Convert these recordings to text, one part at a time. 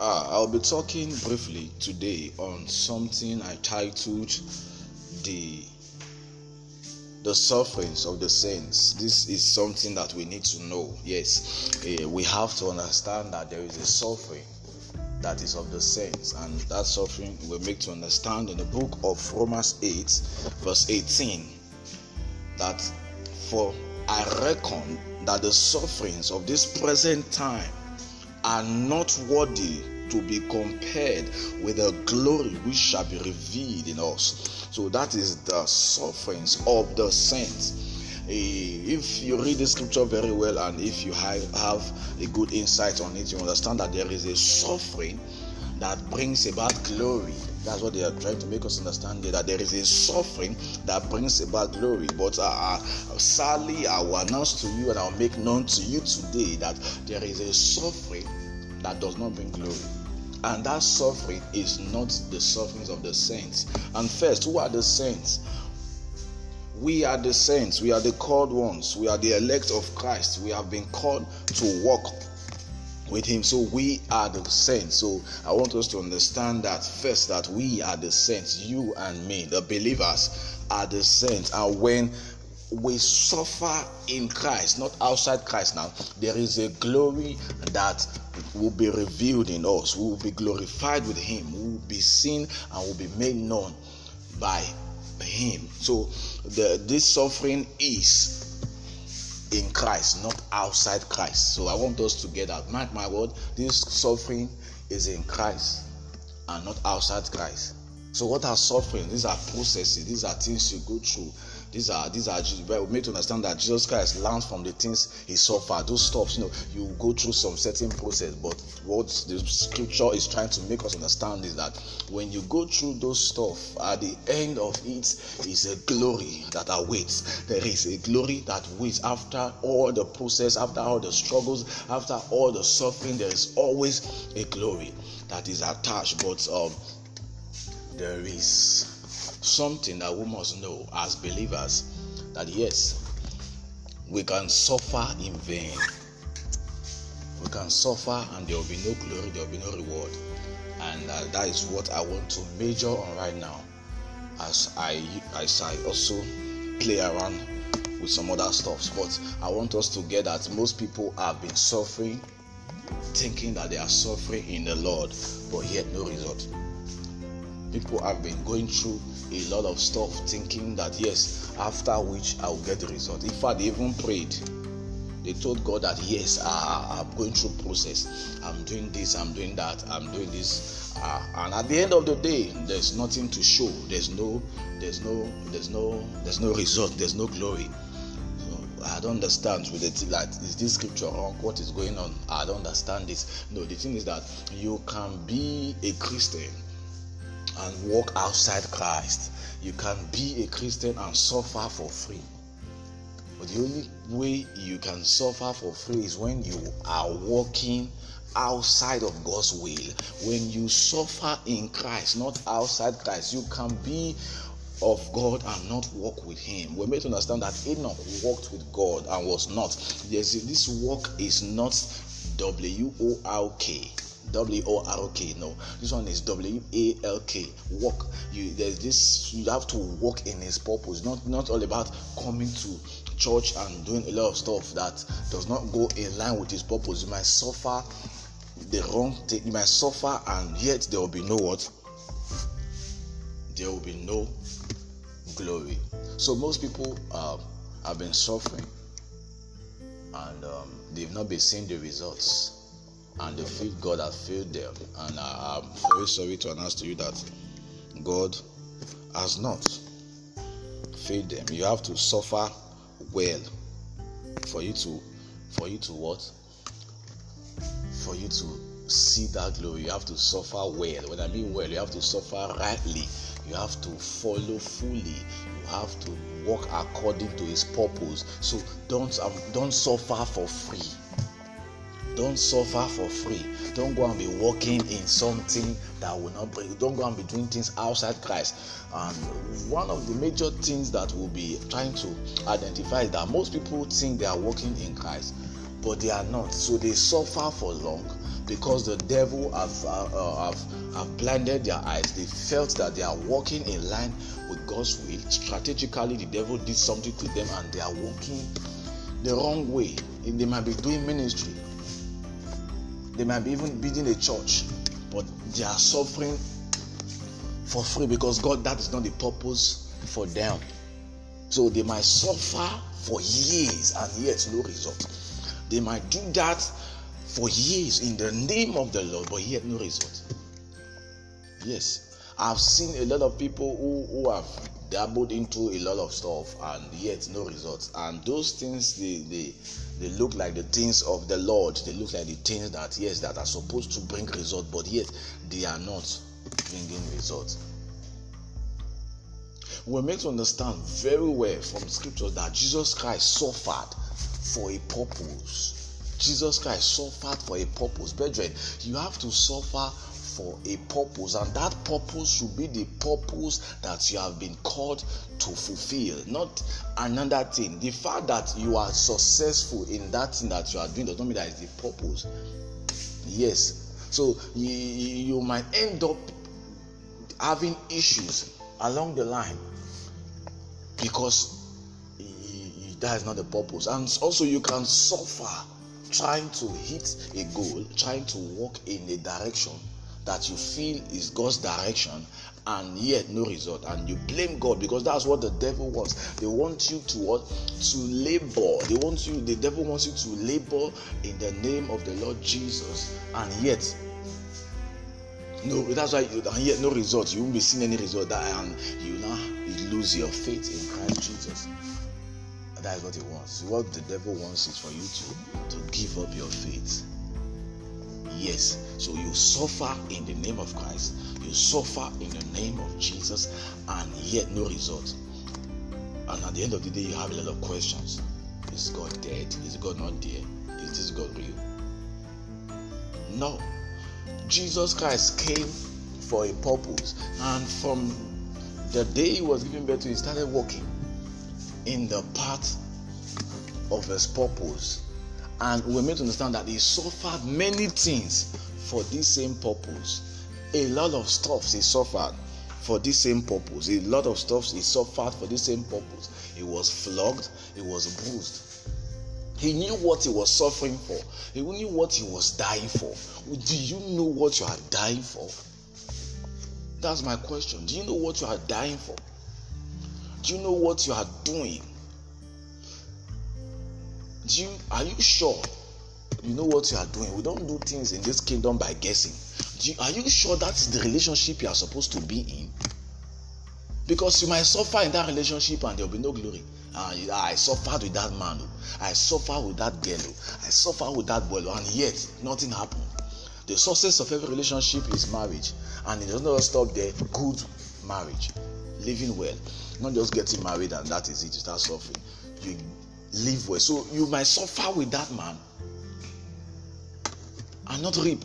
Uh, I'll be talking briefly today on something I titled the the sufferings of the saints. This is something that we need to know. Yes, uh, we have to understand that there is a suffering that is of the saints, and that suffering we make to understand in the book of Romans 8, verse 18, that for I reckon that the sufferings of this present time are not worthy to be compared with the glory which shall be revealed in us. So that is the sufferings of the saints. Eh, if you read the scripture very well and if you have a good insight on it, you understand that there is a suffering that brings about glory. That's what they are trying to make us understand that there is a suffering that brings about glory. But uh, uh, sadly, I will announce to you and I'll make known to you today that there is a suffering that does not bring glory. And that suffering is not the sufferings of the saints. And first, who are the saints? We are the saints. We are the called ones. We are the elect of Christ. We have been called to walk with him so we are the saints so i want us to understand that first that we are the saints you and me the believers are the saints and when we suffer in Christ, not outside Christ now, there is a glory that will be revealed in us. We will be glorified with Him. We will be seen and will be made known by Him. So the, this suffering is in Christ, not outside Christ. So I want us to get that. Mark my word, this suffering is in Christ and not outside Christ. So what are suffering? These are processes. These are things you go through. These are these are we made to understand that Jesus Christ learns from the things he suffered. Those stuff, you know, you go through some certain process. But what the scripture is trying to make us understand is that when you go through those stuff, at the end of it is a glory that awaits. There is a glory that waits after all the process, after all the struggles, after all the suffering. There is always a glory that is attached. But um, there is something that we must know as believers that yes, we can suffer in vain. We can suffer and there will be no glory, there will be no reward. And uh, that is what I want to major on right now as I as I also play around with some other stuff. But I want us to get that most people have been suffering, thinking that they are suffering in the Lord, but yet no result. People have been going through a lot of stuff thinking that yes, after which I will get the result. In fact, they even prayed. They told God that yes, I, am going through process. I'm doing this, I'm doing that, I'm doing this. Uh, and at the end of the day, there's nothing to show. There's no, there's no, there's no, there's no result. There's no glory. So I don't understand with the thing like is this scripture wrong? What is going on? I don't understand this. No, the thing is that you can be a Christian and walk outside Christ. You can be a Christian and suffer for free. But the only way you can suffer for free is when you are walking outside of God's will. When you suffer in Christ, not outside Christ, you can be of God and not walk with Him. We're made to understand that Enoch walked with God and was not. Yes, this walk is not W O R K. W O R K. No, this one is W A L K. Walk. You there's this. You have to walk in His purpose. Not not all about coming to church and doing a lot of stuff that does not go in line with His purpose. You might suffer the wrong thing. You might suffer, and yet there will be no what. There will be no glory. So most people uh, have been suffering, and um, they've not been seeing the results and they feel God has failed them. And I'm very sorry to announce to you that God has not failed them. You have to suffer well for you to for you to what? For you to see that glory. You have to suffer well. When I mean well, you have to suffer rightly. You have to follow fully. You have to walk according to his purpose. So don't um, don't suffer for free don't suffer for free. Don't go and be working in something that will not bring. Don't go and be doing things outside Christ. And one of the major things that we'll be trying to identify is that most people think they are working in Christ, but they are not. So they suffer for long because the devil have, uh, uh, have, have blinded their eyes. They felt that they are walking in line with God's will. Strategically, the devil did something to them and they are walking the wrong way. They might be doing ministry, they might be even building a church, but they are suffering for free because God, that is not the purpose for them. So they might suffer for years and yet no result. They might do that for years in the name of the Lord, but yet no result. Yes, I've seen a lot of people who, who have dabbled into a lot of stuff and yet no results. And those things they, they they look like the things of the Lord. They look like the things that yes that are supposed to bring result, but yet they are not bringing results. We're made to understand very well from scriptures that Jesus Christ suffered for a purpose. Jesus Christ suffered for a purpose. Brethren, you have to suffer for a purpose, and that purpose should be the purpose that you have been called to fulfill, not another thing. The fact that you are successful in that thing that you are doing does not mean that is the purpose. Yes, so you, you might end up having issues along the line because that is not the purpose, and also you can suffer trying to hit a goal, trying to walk in a direction that you feel is God's direction and yet no result and you blame God because that's what the devil wants. They want you to what to labor. They want you the devil wants you to labor in the name of the Lord Jesus and yet no that's why you, and yet no result. You won't be seeing any result that and you now you lose your faith in Christ Jesus. That is what he wants. What the devil wants is for you to to give up your faith Yes. So you suffer in the name of Christ, you suffer in the name of Jesus, and yet no result. And at the end of the day, you have a lot of questions. Is God dead? Is God not there? Is this God real? No. Jesus Christ came for a purpose, and from the day he was given birth to, he started walking in the path of his purpose and we're made to understand that he suffered many things for this same purpose. A lot of stuff he suffered for this same purpose. A lot of stuff he suffered for this same purpose. He was flogged, he was bruised. He knew what he was suffering for. He knew what he was dying for. Do you know what you are dying for? That's my question. Do you know what you are dying for? Do you know what you are doing do you are you sure you know what you are doing? We don't do things in this kingdom by guessing. You, are you sure that's the relationship you are supposed to be in? Because you might suffer in that relationship and there will be no glory. Uh, I suffered with that man. Oh. I suffered with that girl. Oh. I suffered with that boy. Oh. And yet, nothing happened. The success of every relationship is marriage. And it does not stop there. Good marriage. Living well. Not just getting married and that is it. You start suffering. You live well. So you might suffer with that man and not reap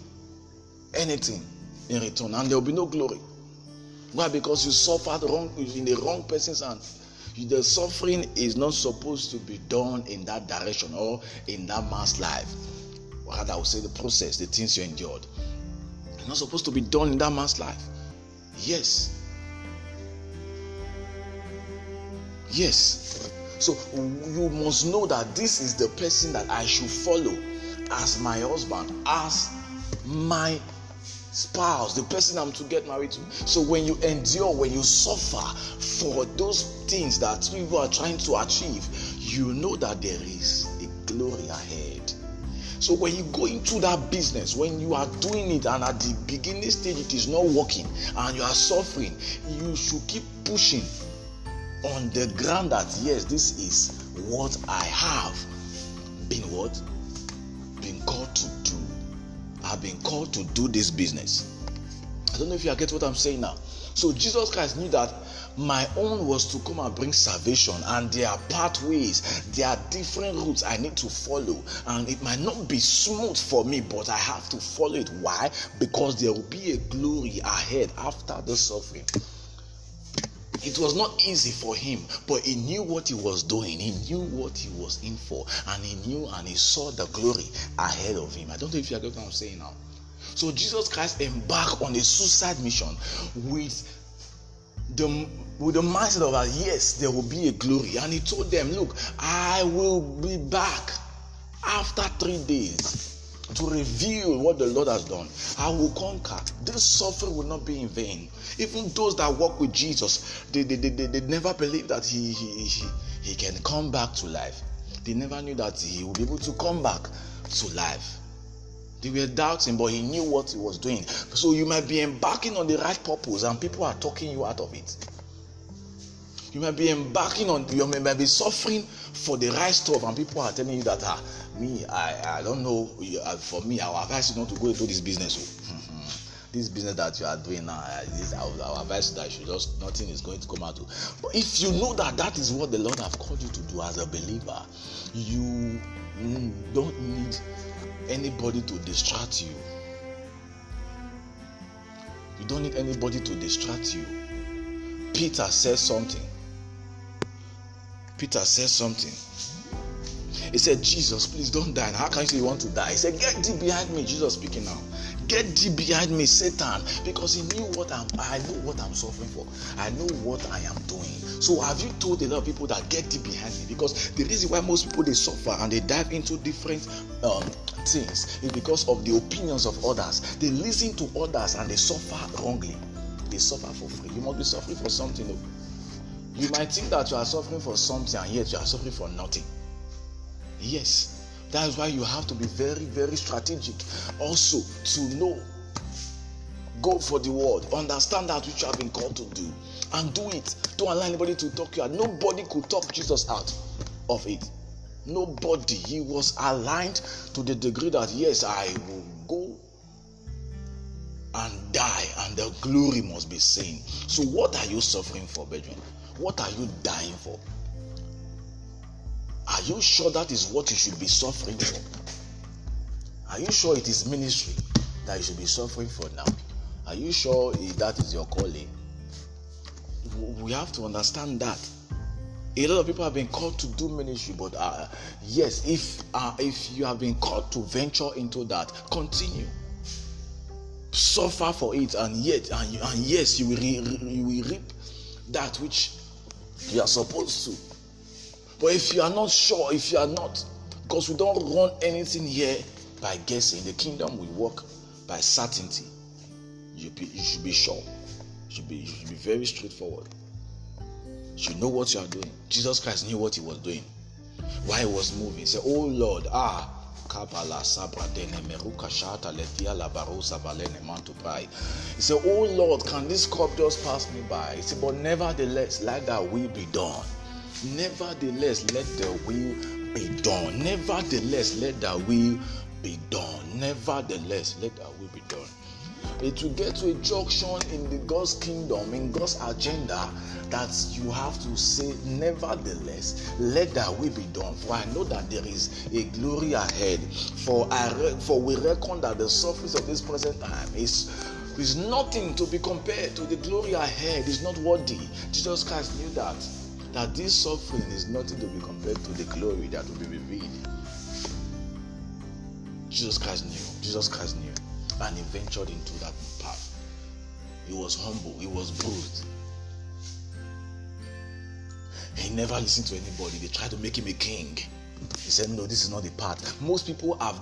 anything in return, and there will be no glory. Why? Because you suffered wrong in the wrong person's hand. The suffering is not supposed to be done in that direction or in that man's life. Rather, I would say the process, the things you endured. It's not supposed to be done in that man's life. Yes. Yes. So you must know that this is the person that I should follow as my husband, as my spouse, the person I'm to get married to. So when you endure, when you suffer for those things that people are trying to achieve, you know that there is a glory ahead. So when you go into that business, when you are doing it and at the beginning stage it is not working and you are suffering, you should keep pushing on the ground that yes, this is what I have been what? Been called to do. I've been called to do this business. I don't know if you get what I'm saying now. So Jesus Christ knew that my own was to come and bring salvation, and there are pathways, there are different routes I need to follow, and it might not be smooth for me, but I have to follow it. Why? Because there will be a glory ahead after the suffering. It was not easy for him, but he knew what he was doing. He knew what he was in for, and he knew and he saw the glory ahead of him. I don't know if you get what I'm saying now. So Jesus Christ embarked on a suicide mission with the with the mindset of yes there will be a glory and he told them look i will be back after three days to reveal what the lord has done. I will conquer. This suffering will not be in vain. Even those that walk with jesus they they, they, they, never believe that he, he he he can come back to life. They never knew that he will be able to come back to life. They were doubting, but he knew what he was doing. So you might be embarking on the right purpose, and people are talking you out of it. You might be embarking on, you may be suffering for the right stuff, and people are telling you that, ah, me, I, I don't know. Uh, for me, I advise you not to go into this business. Oh. this business that you are doing now, uh, this, I would, advise you that you just nothing is going to come out. But if you know that that is what the Lord have called you to do as a believer, you don't need anybody to distract you. You don't need anybody to distract you. Peter says something. Peter says something. He said, Jesus, please don't die. how can you want to die? He said, Get thee behind me. Jesus speaking now. Get thee behind me, Satan. Because he knew what I'm I know what I'm suffering for. I know what I am doing. So have you told a lot of people that get thee behind me? Because the reason why most people they suffer and they dive into different um, things is because of the opinions of others. They listen to others and they suffer wrongly. They suffer for free. You must be suffering for something. You might think that you are suffering for something and yet you are suffering for nothing. Yes. That is why you have to be very, very strategic. Also, to know, go for the word, understand that which you have been called to do, and do it. Don't allow anybody to talk you out. Nobody could talk Jesus out of it. Nobody. He was aligned to the degree that, yes, I will go and die, and the glory must be seen. So, what are you suffering for, Benjamin? What are you dying for? Are you sure that is what you should be suffering for? Are you sure it is ministry that you should be suffering for now? Are you sure that is your calling? We have to understand that. A lot of people have been called to do ministry, but uh, yes, if uh, if you have been called to venture into that, continue. Suffer for it, and yet, and, and yes, you will, re, you will reap that which you are supposed to. But if you are not sure, if you are not, because we don't run anything here by guessing, the kingdom will work by certainty. You, be, you should be sure. You should be, you should be very straightforward. You should know what you are doing. Jesus Christ knew what he was doing. Why he was moving. He said, Oh Lord, ah, Kabala Meruka Shata Valene. He said, Oh Lord, can this cup just pass me by? He said, But nevertheless, like that will be done. Nevertheless, let the will be done. Nevertheless, let the will be done. Nevertheless, let the will be done. It will get to a junction in the God's kingdom, in God's agenda, that you have to say, Nevertheless, let that will be done. For I know that there is a glory ahead. For I re- for we reckon that the surface of this present time is is nothing to be compared to the glory ahead. Is not worthy. Jesus Christ knew that that this suffering is nothing to be compared to the glory that will be revealed. Jesus Christ knew. Jesus Christ knew. And he ventured into that path. He was humble. He was bruised. He never listened to anybody. They tried to make him a king. He said, No, this is not the path. Most people have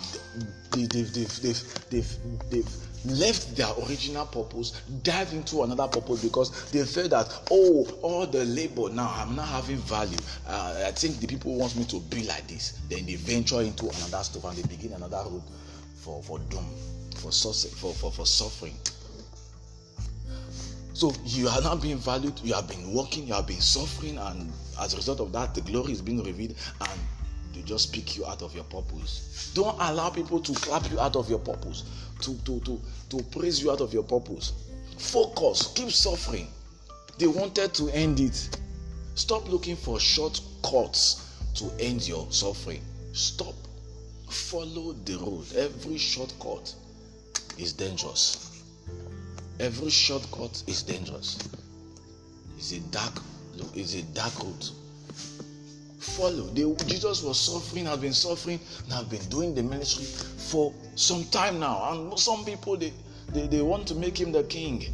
they've, they've, they've, they've, they've, left their original purpose, dived into another purpose because they felt that, oh, all the labor now, I'm not having value. Uh, I think the people want me to be like this. Then they venture into another stuff and they begin another road for, for doom, for, for, for, for suffering. So you are not being valued, you have been working, you have been suffering, and as a result of that, the glory is being revealed, and they just pick you out of your purpose. Don't allow people to clap you out of your purpose, to, to, to, to praise you out of your purpose. Focus, keep suffering. They wanted to end it. Stop looking for shortcuts to end your suffering. Stop. Follow the road. Every shortcut is dangerous. Every shortcut is dangerous. It's a dark, it's a dark road. Follow. They, Jesus was suffering, has been suffering, and have been doing the ministry for some time now. And some people they, they, they want to make him the king.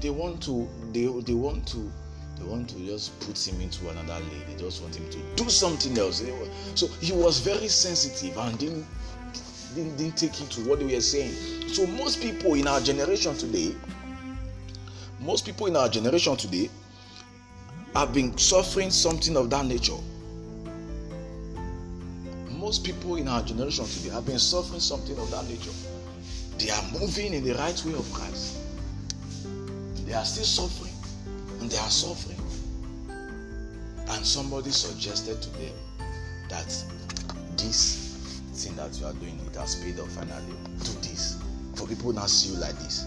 They want to they, they want to they want to just put him into another lane. They just want him to do something else. So he was very sensitive and didn't, didn't, didn't take into what they were saying. So most people in our generation today, most people in our generation today have been suffering something of that nature. Most people in our generation today have been suffering something of that nature. They are moving in the right way of Christ. They are still suffering and they are suffering. And somebody suggested to them that this thing that you are doing, it has paid off finally. Do this. For people not see you like this.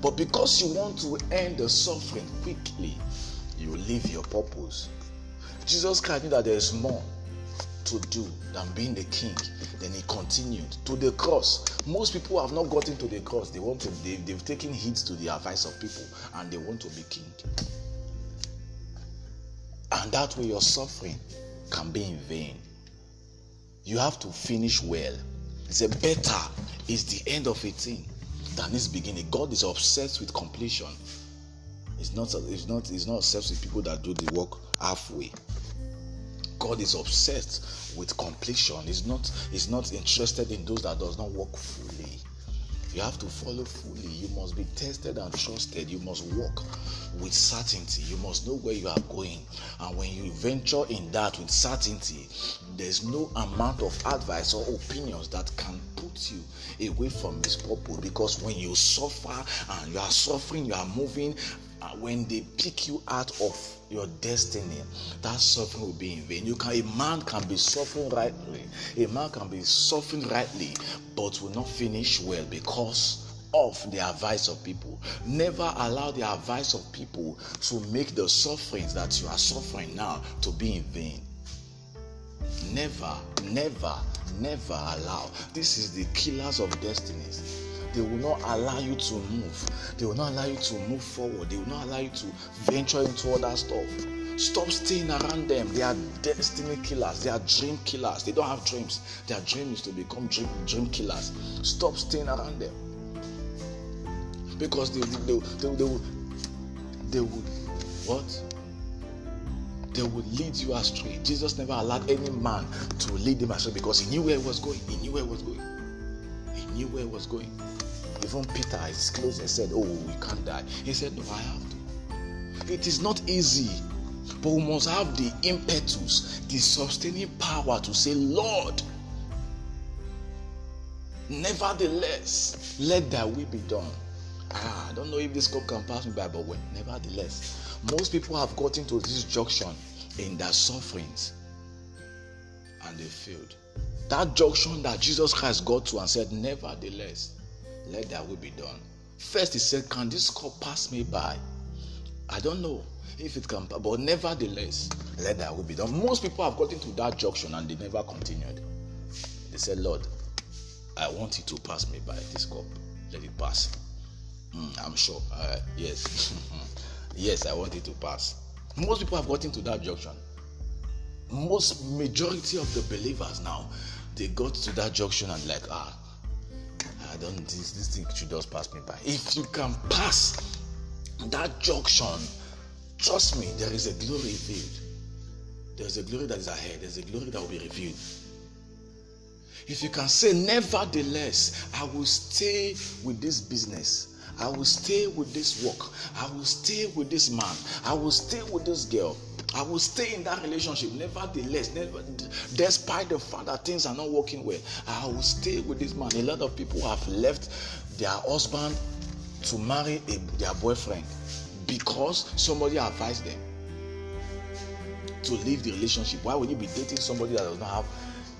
But because you want to end the suffering quickly, you leave your purpose. Jesus Christ knew that there is more to do than being the king. Then he continued to the cross. Most people have not gotten to the cross. They want to, they, they've taken heed to the advice of people and they want to be king. And that way your suffering can be in vain. You have to finish well. The better is the end of a thing than its beginning. God is obsessed with completion. It's not, it's not, it's not obsessed with people that do the work halfway. God is obsessed with completion. He's not, he's not interested in those that does not work fully. You have to follow fully. You must be tested and trusted. You must walk with certainty. You must know where you are going. And when you venture in that with certainty, there's no amount of advice or opinions that can put you away from this purpose. Because when you suffer and you are suffering, you are moving, Ah, when they pick you out of your destiny, that suffering will be in vain. You can a man can be suffering rightly, a man can be suffering rightly, but will not finish well because of the advice of people. Never allow the advice of people to make the sufferings that you are suffering now to be in vain. Never, never, never allow. This is the killers of destinies. They will not allow you to move. They will not allow you to move forward. They will not allow you to venture into other stuff. Stop staying around them. They are destiny killers. They are dream killers. They don't have dreams. Their dream is to become dream, dream killers. Stop staying around them. Because they, they, they, they, will, they would, what? They would lead you astray. Jesus never allowed any man to lead him astray because he knew where he was going. He knew where he was going. He knew where he was going. Even Peter, his close and said, Oh, we can't die. He said, No, I have to. It is not easy, but we must have the impetus, the sustaining power to say, Lord, nevertheless, let thy will be done. Ah, I don't know if this scope can pass me by, but when, nevertheless, most people have gotten to this junction in their sufferings and they failed. That junction that Jesus Christ got to and said, Nevertheless, let that will be done. First, he said, Can this cup pass me by? I don't know if it can, but nevertheless, let that will be done. Most people have gotten to that junction and they never continued. They said, Lord, I want you to pass me by this cup. Let it pass. Mm, I'm sure. Uh, yes. yes, I want it to pass. Most people have gotten to that junction. Most majority of the believers now, they got to that junction and like, ah, I don't this this thing should just pass me by. If you can pass that junction, trust me, there is a glory revealed. There's a glory that is ahead. There's a glory that will be revealed. If you can say, nevertheless, I will stay with this business. I will stay with this work. I will stay with this man. I will stay with this girl. I will stay in that relationship. Nevertheless, never, despite the fact that things are not working well, I will stay with this man. A lot of people have left their husband to marry a, their boyfriend because somebody advised them to leave the relationship. Why would you be dating somebody that does not have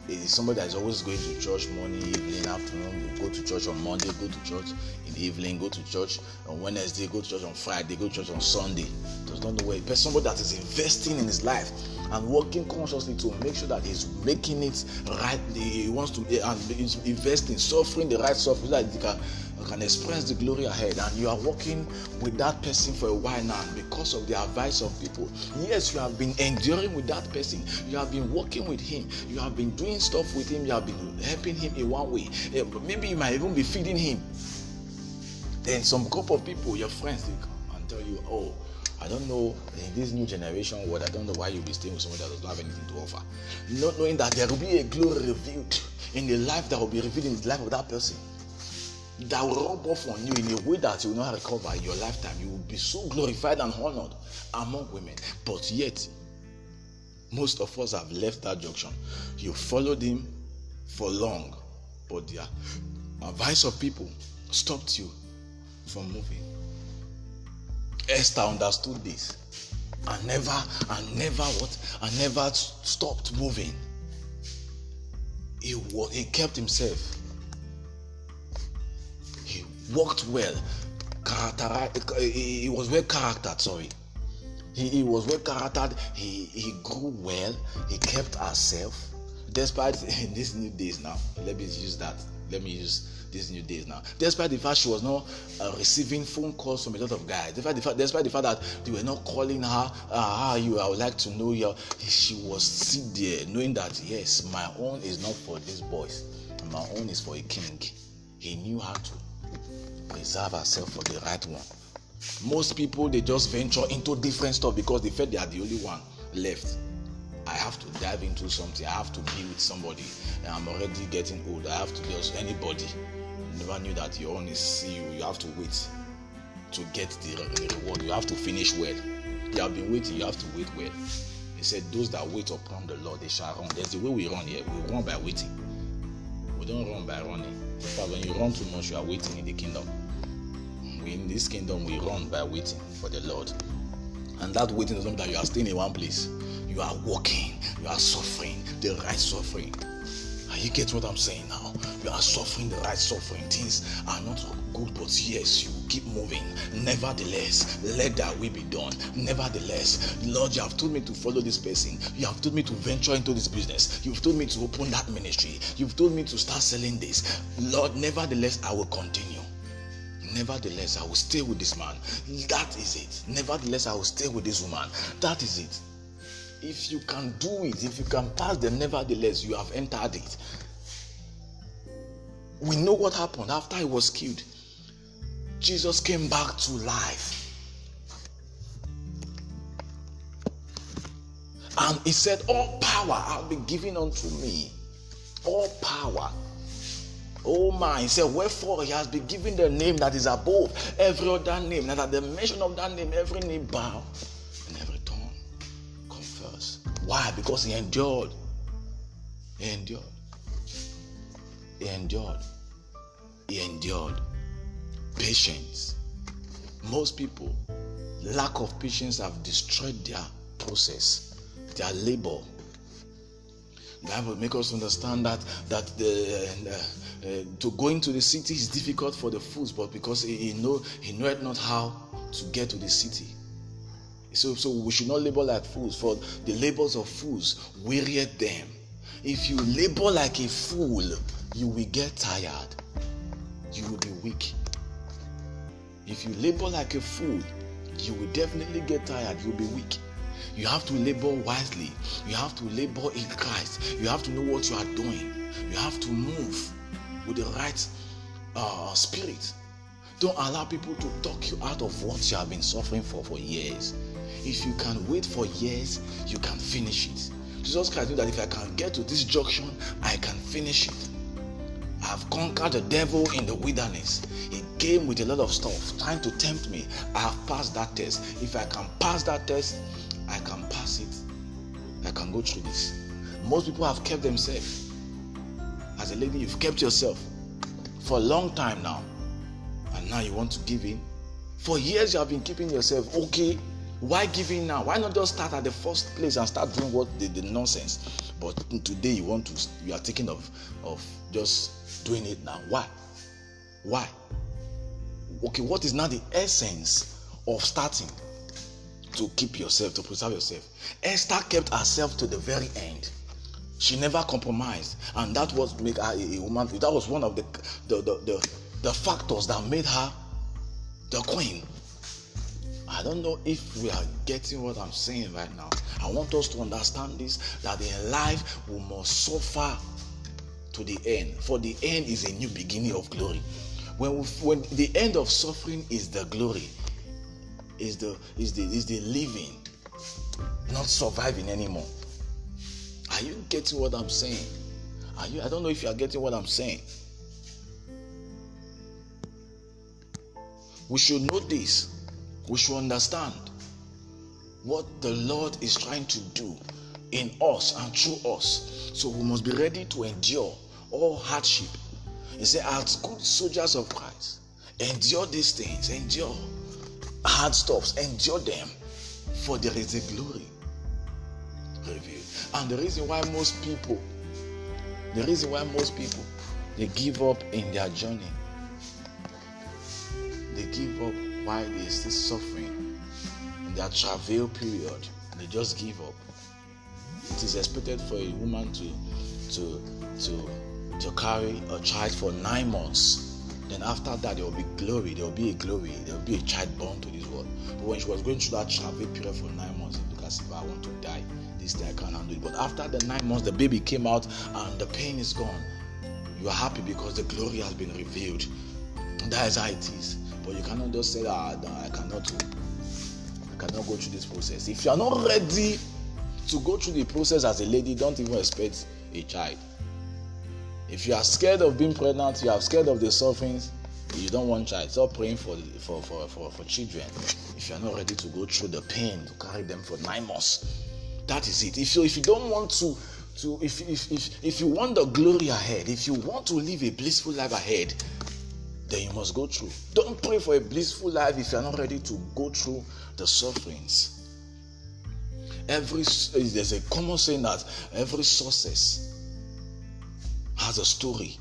is somebody that is always going to church morning, evening, afternoon. Go to church on Monday, go to church in the evening, go to church on Wednesday, go to church on Friday, go to church on Sunday. Does not know where. But somebody that is investing in his life and working consciously to make sure that he's making it right. He wants to and he's investing, suffering the right suffering so that he can can experience the glory ahead and you are working with that person for a while now because of the advice of people. Yes you have been enduring with that person. You have been working with him. You have been doing stuff with him. You have been helping him in one way. Eh, maybe you might even be feeding him. Then some group of people your friends they come and tell you oh I don't know in this new generation world, I don't know why you'll be staying with someone that doesn't have anything to offer. Not knowing that there will be a glory revealed in the life that will be revealed in the life of that person that will rub off on you in a way that you will not recover in your lifetime. You will be so glorified and honored among women. But yet, most of us have left that junction. You followed him for long, but the advice of people stopped you from moving. Esther understood this and never and never what and never stopped moving. He, he kept himself worked well. Character, he was well charactered, sorry. He, he was well charactered, he, he grew well, he kept herself. Despite these new days now, let me use that. Let me use these new days now. Despite the fact she was not uh, receiving phone calls from a lot of guys, despite the fact, despite the fact that they were not calling her, how you, I would like to know you, she was sit there knowing that yes, my own is not for these boys, my own is for a king. He knew how to preserve ourselves for the right one. Most people they just venture into different stuff because they feel they are the only one left. I have to dive into something. I have to be with somebody. I'm already getting old. I have to just anybody. never knew that your own is you. You have to wait to get the reward. You have to finish well. You have been waiting. You have to wait well. He said, "Those that wait upon the Lord, they shall run." There's the way we run here. We run by waiting. We don't run by running. But when you run too much, you are waiting in the kingdom. In this kingdom, we run by waiting for the Lord. And that waiting is not that you are staying in one place. You are walking, you are suffering the right suffering. You get what I'm saying now? You are suffering the right suffering. Things are not good, but yes, you keep moving. Nevertheless, let that will be done. Nevertheless, Lord, you have told me to follow this person. You have told me to venture into this business. You've told me to open that ministry. You've told me to start selling this. Lord, nevertheless, I will continue. Nevertheless, I will stay with this man. That is it. Nevertheless, I will stay with this woman. That is it. If you can do it, if you can pass them, nevertheless, you have entered it. We know what happened after he was killed. Jesus came back to life. And he said, All power have been given unto me. All power Oh my, he said, Wherefore he has been given the name that is above every other name, and at the mention of that name, every knee bow and every tongue confess. Why? Because he endured. He endured. He endured. He endured. Patience. Most people, lack of patience have destroyed their process, their labor, Bible make us understand that that the, uh, uh, to go into the city is difficult for the fools, but because he, he know he knoweth not how to get to the city. So, so we should not labor like fools, for the labors of fools wearied them. If you labor like a fool, you will get tired. You will be weak. If you labor like a fool, you will definitely get tired. You'll be weak. You have to labor wisely. You have to labor in Christ. You have to know what you are doing. You have to move with the right uh, spirit. Don't allow people to talk you out of what you have been suffering for for years. If you can wait for years, you can finish it. Jesus Christ knew that if I can get to this junction, I can finish it. I've conquered the devil in the wilderness. He came with a lot of stuff trying to tempt me. I have passed that test. If I can pass that test, I can pass it. I can go through this. Most people have kept themselves. As a lady, you've kept yourself for a long time now. And now you want to give in. For years, you have been keeping yourself. Okay, why give in now? Why not just start at the first place and start doing what the, the nonsense? But today you want to, you are thinking of, of just doing it now. Why? Why? Okay, what is now the essence of starting? To keep yourself, to preserve yourself. Esther kept herself to the very end. She never compromised, and that was make her a, woman. That was one of the the, the the the factors that made her the queen. I don't know if we are getting what I'm saying right now. I want us to understand this that in life we must suffer to the end, for the end is a new beginning of glory. When we, when the end of suffering is the glory, is the is the is the living, not surviving anymore. Are you getting what I'm saying? Are you? I don't know if you are getting what I'm saying. We should know this. We should understand what the Lord is trying to do in us and through us. So we must be ready to endure all hardship. He said, as good soldiers of Christ, endure these things, endure hard stuffs, endure them, for there is a glory revealed. And the reason why most people, the reason why most people, they give up in their journey, they give up while they still suffering in their travail period. They just give up. It is expected for a woman to to to to carry a child for nine months. Then after that, there will be glory. There will be a glory. There will be a child born to this world. But when she was going through that travail period for nine months, it looked as if I want to die. This day I can't handle it. But after the nine months, the baby came out and the pain is gone. You are happy because the glory has been revealed. That is how it is. But you cannot just say that ah, I cannot I cannot go through this process. If you are not ready to go through the process as a lady, don't even expect a child. If you are scared of being pregnant, you are scared of the sufferings, you don't want child. Stop praying for, for, for, for, for children. If you are not ready to go through the pain to carry them for nine months, that is it. If you if you don't want to to if if if, if you want the glory ahead, if you want to live a blissful life ahead, then you must go through. Don't pray for a blissful life if you are not ready to go through the sufferings. Every there's a common saying that every success has a story.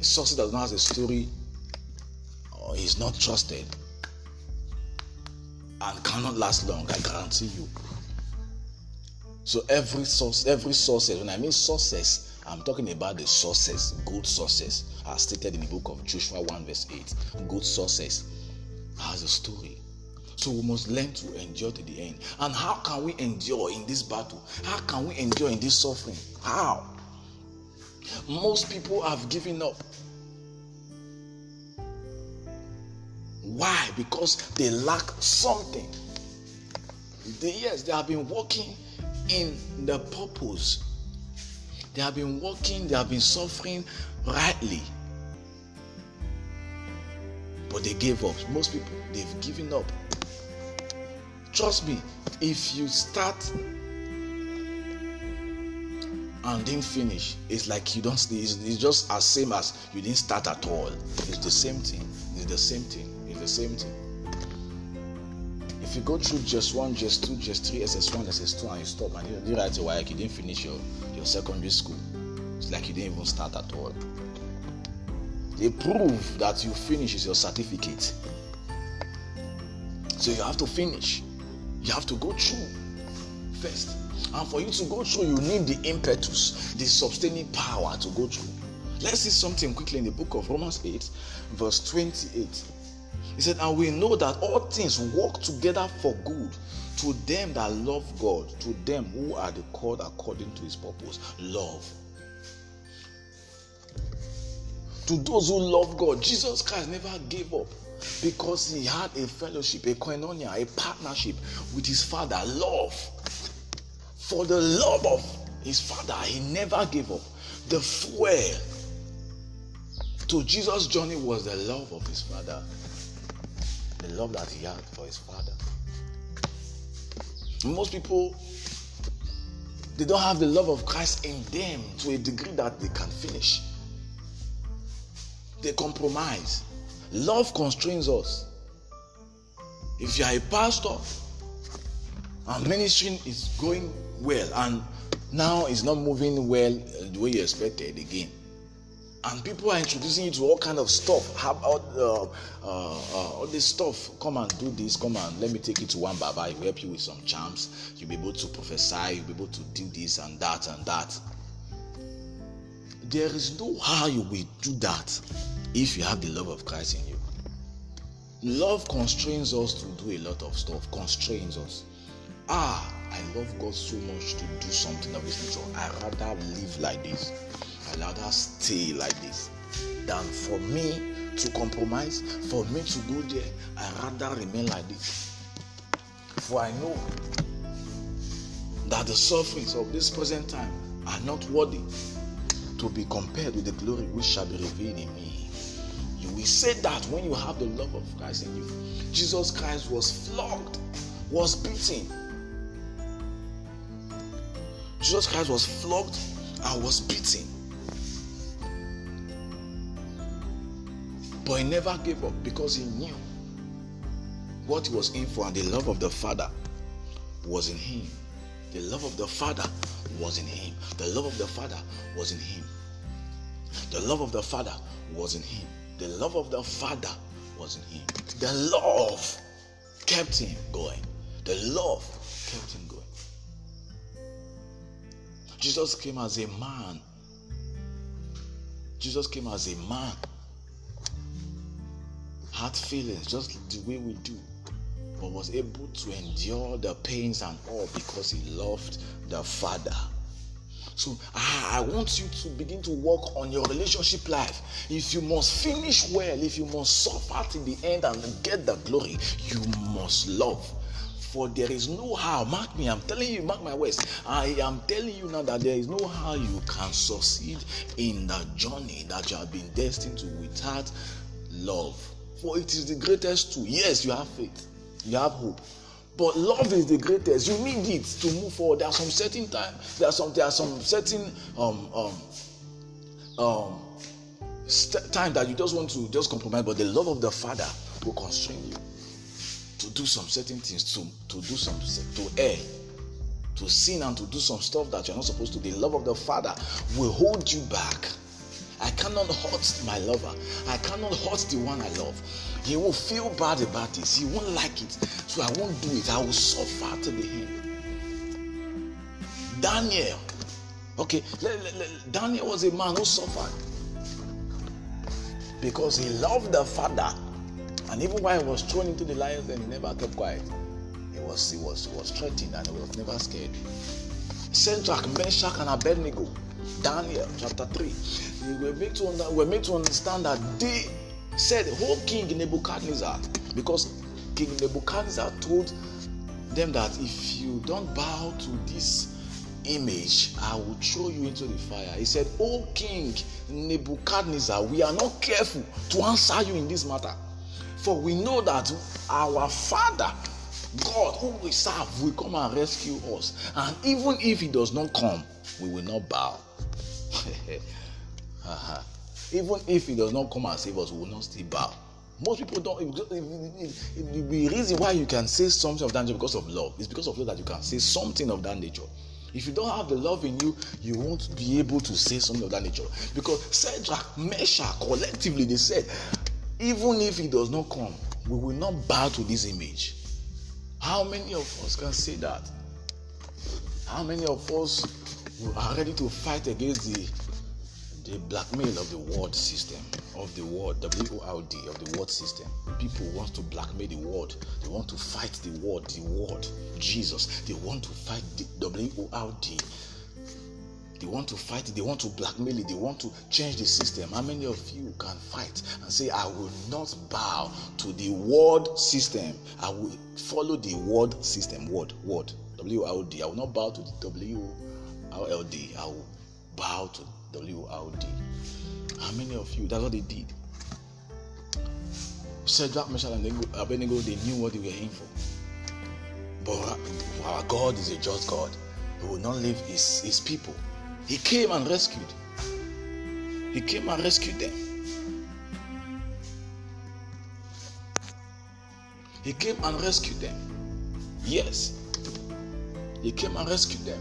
A success that does not have a story or is not trusted and cannot last long, I guarantee you. So every source, every sources, when I mean sources, I'm talking about the sources, good sources, as stated in the book of Joshua 1, verse 8. Good sources has a story. So we must learn to endure to the end. And how can we endure in this battle? How can we endure in this suffering? How? Most people have given up. Why? Because they lack something. They, yes, they have been working in the purpose. They have been working, they have been suffering rightly. But they gave up. Most people, they've given up. Trust me, if you start and didn't finish, it's like you don't. It's, it's just as same as you didn't start at all. It's the same thing. It's the same thing. It's the same thing. If you go through just one, just two, just three, SS1, SS2, and you stop and you didn't write your work, you didn't finish your, your secondary school. It's like you didn't even start at all. The proof that you finish is your certificate. So you have to finish. You have to go through first. And for you to go through, you need the impetus, the sustaining power to go through. Let's see something quickly in the book of Romans 8, verse 28. He said, And we know that all things work together for good to them that love God, to them who are the called according to his purpose. Love. To those who love God, Jesus Christ never gave up because he had a fellowship, a koinonia, a partnership with his Father. Love. For the love of his Father, he never gave up. The fuel to Jesus' journey was the love of his Father, the love that he had for his Father. Most people they don't have the love of Christ in them to a degree that they can finish. They compromise. Love constrains us. If you are a pastor and ministry is going well and now it's not moving well the way you expected again, and people are introducing you to all kind of stuff. How about uh, uh, uh, all this stuff? Come and do this. Come and let me take you to one Baba. He will help you with some charms. You'll be able to prophesy. You'll be able to do this and that and that. There is no how you will do that if you have the love of Christ in you. Love constrains us to do a lot of stuff. Constrains us. Ah, I love God so much to do something of this nature. I rather live like this allowed rather stay like this than for me to compromise, for me to go there. I rather remain like this. For I know that the sufferings of this present time are not worthy to be compared with the glory which shall be revealed in me. You will say that when you have the love of Christ in you. Jesus Christ was flogged, was beaten. Jesus Christ was flogged and was beaten. But he never gave up because he knew what he was in for, and the love of the Father was in him. The love of the Father was in him. The love of the Father was in him. The love of the Father was in him. The love of the Father was in him. The love kept him going. The love kept him going. Jesus came as a man. Jesus came as a man had feelings just the way we do, but was able to endure the pains and all because he loved the Father. So ah, I want you to begin to work on your relationship life. If you must finish well, if you must suffer to the end and get the glory, you must love. For there is no how. Mark me, I'm telling you, mark my words. I am telling you now that there is no how you can succeed in the journey that you have been destined to without love. For it is the greatest tool. Yes, you have faith, you have hope. But love is the greatest. You need it to move forward. There are some certain time. There are some. There are some certain um um um st- time that you just want to just compromise. But the love of the Father will constrain you to do some certain things, to to do some to err, to sin, and to do some stuff that you're not supposed to. The love of the Father will hold you back I cannot hurt my lover. I cannot hurt the one I love. He will feel bad about this. He won't like it. So I won't do it. I will suffer to the end. Daniel. Okay, Daniel was a man who suffered because he loved the father. And even while he was thrown into the lions, then he never kept quiet. He was he was he was threatened and he was never scared. Shadrach, Meshach, and Abednego. Daniel chapter 3 we were made to, under, were made to understand that they said, "Whole King Nebuchadnezzar," because King Nebuchadnezzar told them that if you don't bow to this image, I will throw you into the fire. He said, "Oh King Nebuchadnezzar, we are not careful to answer you in this matter, for we know that our Father." God, who we serve, will come and rescue us. And even if He does not come, we will not bow. Uh-huh. Even if he does not come and save us, we will not still bow. Most people don't. the reason why you can say something of that nature because of love is because of love that you can say something of that nature. If you don't have the love in you, you won't be able to say something of that nature. Because Shadrach, Meshach, collectively, they said, even if he does not come, we will not bow to this image. How many of us can say that? How many of us are ready to fight against the the blackmail of the world system, of the world, W-O-R-D, of the world system. People want to blackmail the world. They want to fight the world, the world, Jesus. They want to fight the W-O-R-D. They want to fight. They want to blackmail it. They want to change the system. How many of you can fight and say, I will not bow to the world system. I will follow the world system. Word, word. W-O-R-D. I will not bow to the W-O-R-D. I will bow to W O D. How many of you? That's what they did. Shadrach, Meshach, and Abednego, they knew what they were in for. But our God is a just God. He will not leave his, his people. He came and rescued. He came and rescued them. He came and rescued them. Yes. He came and rescued them.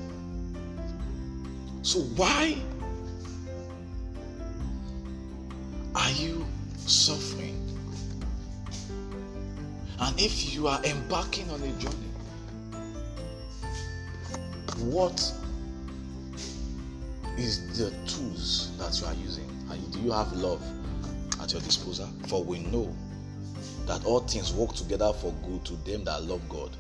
So why Are you suffering? And if you are embarking on a journey, what is the tools that you are using? Do you have love at your disposal? For we know that all things work together for good to them that love God.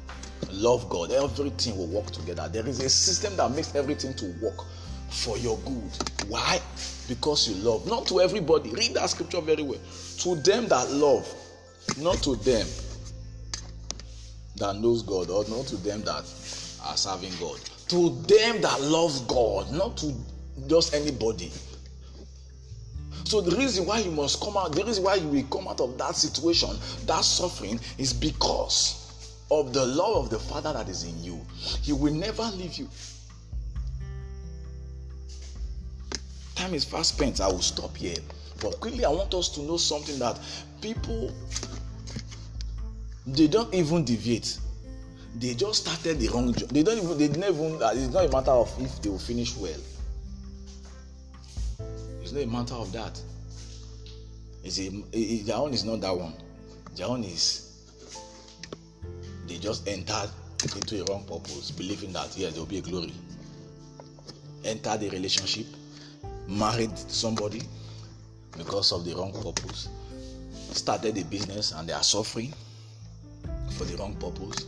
Love God. Everything will work together. There is a system that makes everything to work for your good. Why? Because you love. Not to everybody. Read that scripture very well. To them that love, not to them that knows God, or not to them that are serving God. To them that love God, not to just anybody. So the reason why you must come out, the reason why you will come out of that situation, that suffering, is because of the love of the Father that is in you. He will never leave you. Time is fast spent. I will stop here. But quickly, I want us to know something that people they don't even deviate. They just started the wrong job. They don't even. They never. Even, it's not a matter of if they will finish well. It's not a matter of that. It's a, their own is not that one. Their own is they just entered into a wrong purpose, believing that yes, there will be a glory. Entered the relationship, married somebody because of the wrong purpose, started a business and they are suffering for the wrong purpose,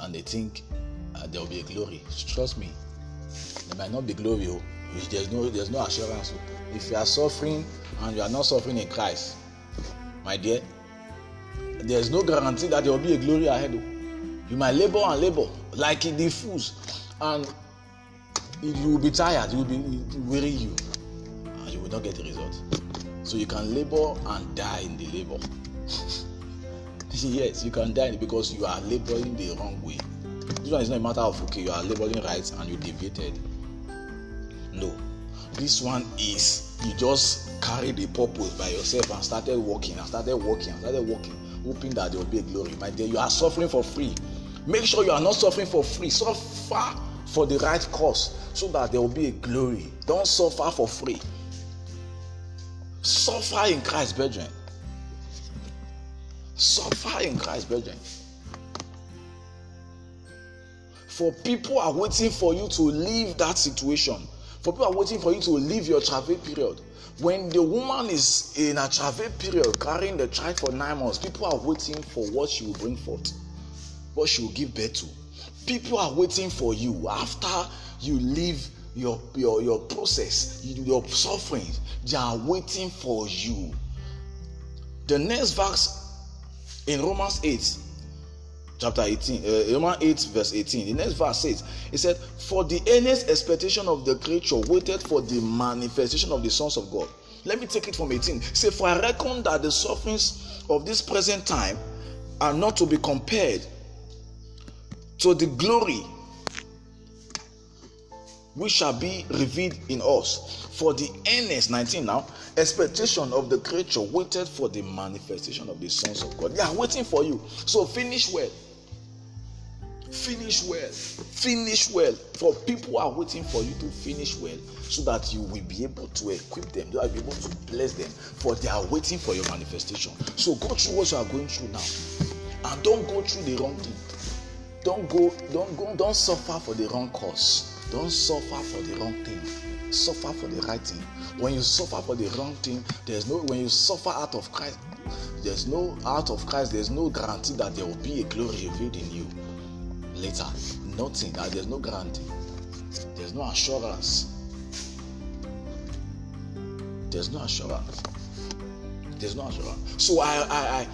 and they think uh, there will be a glory. Trust me, there might not be glory. Which there's no there's no assurance if you are suffering and you are not suffering in christ my dear there's no guarantee that there will be a glory ahead. You might labor and labor like the fools and you will be tired you will be weary you and you will not get the result. So you can labor and die in the labor. Yes you can die because you are laboring the wrong way. This one is not a matter of okay you are laboring right and you deviated no. This one is you just carry the purpose by yourself and started working and started working and started working, hoping that there will be a glory. My dear, you are suffering for free. Make sure you are not suffering for free. Suffer for the right cause so that there will be a glory. Don't suffer for free. Suffer in Christ, brethren. Suffer in Christ, brethren. For people are waiting for you to leave that situation for people are waiting for you to leave your travel period. When the woman is in a travel period carrying the child for nine months, people are waiting for what she will bring forth, what she will give birth to. People are waiting for you after you leave your your, your process, your suffering. They are waiting for you. The next verse in Romans 8 chapter 18, uh, Romans 8, verse 18. The next verse says, It said, For the earnest expectation of the creature waited for the manifestation of the sons of God. Let me take it from 18. Say, For I reckon that the sufferings of this present time are not to be compared to the glory which shall be revealed in us. For the earnest, 19 now, expectation of the creature waited for the manifestation of the sons of God. They are waiting for you. So finish well. Finish well. Finish well. For people are waiting for you to finish well so that you will be able to equip them. You will be able to bless them. For they are waiting for your manifestation. So go through what you are going through now. And don't go through the wrong thing. Don't go, don't go, don't suffer for the wrong cause. Don't suffer for the wrong thing. Suffer for the right thing. When you suffer for the wrong thing, there's no when you suffer out of Christ, there's no out of Christ, there's no guarantee that there will be a glory revealed in you later. Nothing. That there's no guarantee. There's no assurance. There's no assurance. There's no assurance. So I I I,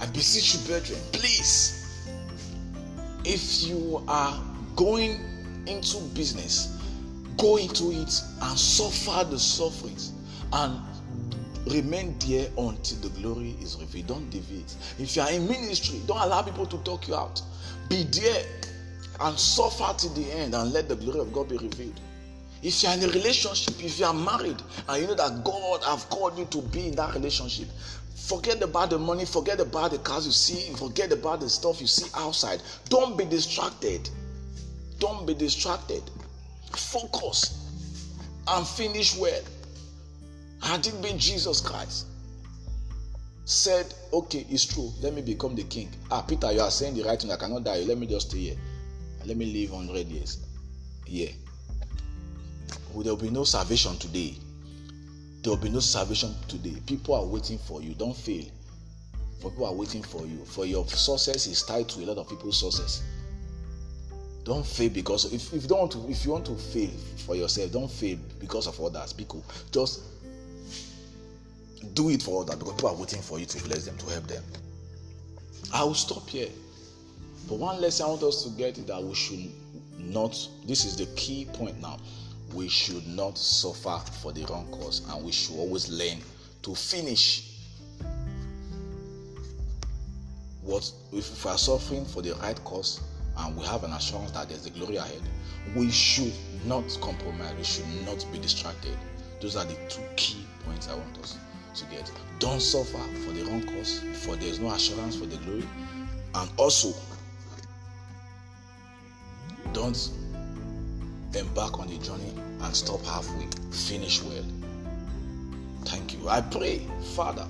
I beseech you, brethren, please, if you are going into business, go into it and suffer the sufferings and remain there until the glory is revealed. Don't deviate. If you are in ministry, don't allow people to talk you out. Be there and suffer to the end and let the glory of God be revealed. If you are in a relationship, if you are married and you know that God have called you to be in that relationship, forget about the money, forget about the cars you see, forget about the stuff you see outside. Don't be distracted. Don't be distracted. Focus and finish well. Had it been Jesus Christ, said, Okay, it's true, let me become the king. Ah, Peter, you are saying the right thing, I cannot die. Let me just stay here. Let me live 100 years. Yeah. Well, there will be no salvation today. There will be no salvation today. People are waiting for you. Don't fail. For people are waiting for you. For your success is tied to a lot of people's success. Don't fail because if, if you don't if you want to fail for yourself, don't fail because of others. Because just do it for others because people are waiting for you to bless them, to help them. I will stop here. But one lesson I want us to get is that we should not, this is the key point now, we should not suffer for the wrong cause and we should always learn to finish what if we are suffering for the right cause and we have an assurance that there's a glory ahead we should not compromise we should not be distracted those are the two key points i want us to get don't suffer for the wrong cause for there's no assurance for the glory and also don't embark on the journey and stop halfway. Finish well. Thank you. I pray, Father,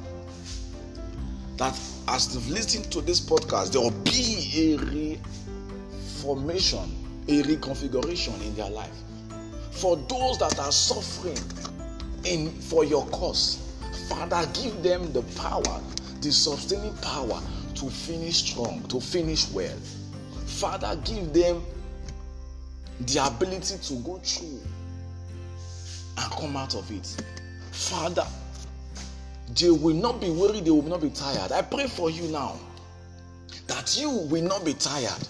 that as they've listened to this podcast, there will be a reformation, a reconfiguration in their life. For those that are suffering in for your cause, Father, give them the power, the sustaining power to finish strong, to finish well. Father, give them the ability to go through and come out of it. Father, they will not be worried, they will not be tired. I pray for you now that you will not be tired.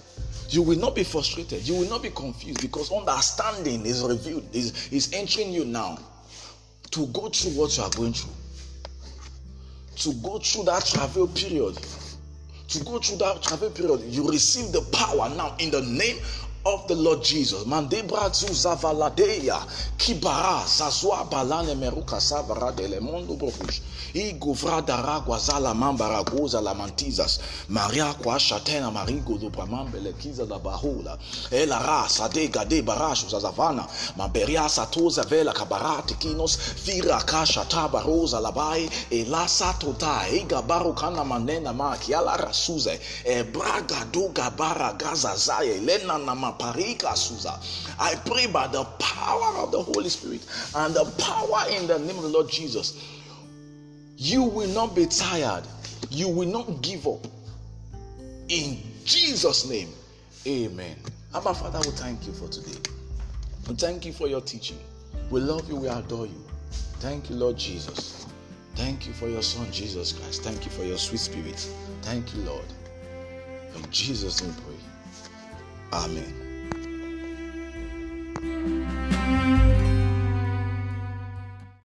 You will not be frustrated. You will not be confused because understanding is revealed, is, is entering you now to go through what you are going through. To go through that travel period. To go through that travel period, you receive the power now in the name of the Lord Jesus. Mandebra zuzavaladeya kibara zazua balane meruka savara dele mondo brokush. Igovra daragwa zala mambara goza la mantizas. Maria kwa shatena marigo do bramambele kiza da bahula. Ela rasa de gade barashu zazavana. Maberia satoza vela kabarati kinos. Vira kasha tabaroza labai. Elasa tota. Ega kana manena ma kiala rasuze. E braga do gabara gaza zaye. Lena nama I pray by the power of the Holy Spirit and the power in the name of the Lord Jesus. You will not be tired. You will not give up. In Jesus' name, amen. Abba Father, we thank you for today. We thank you for your teaching. We love you. We adore you. Thank you, Lord Jesus. Thank you for your Son, Jesus Christ. Thank you for your sweet spirit. Thank you, Lord. In Jesus' name, pray. Amen.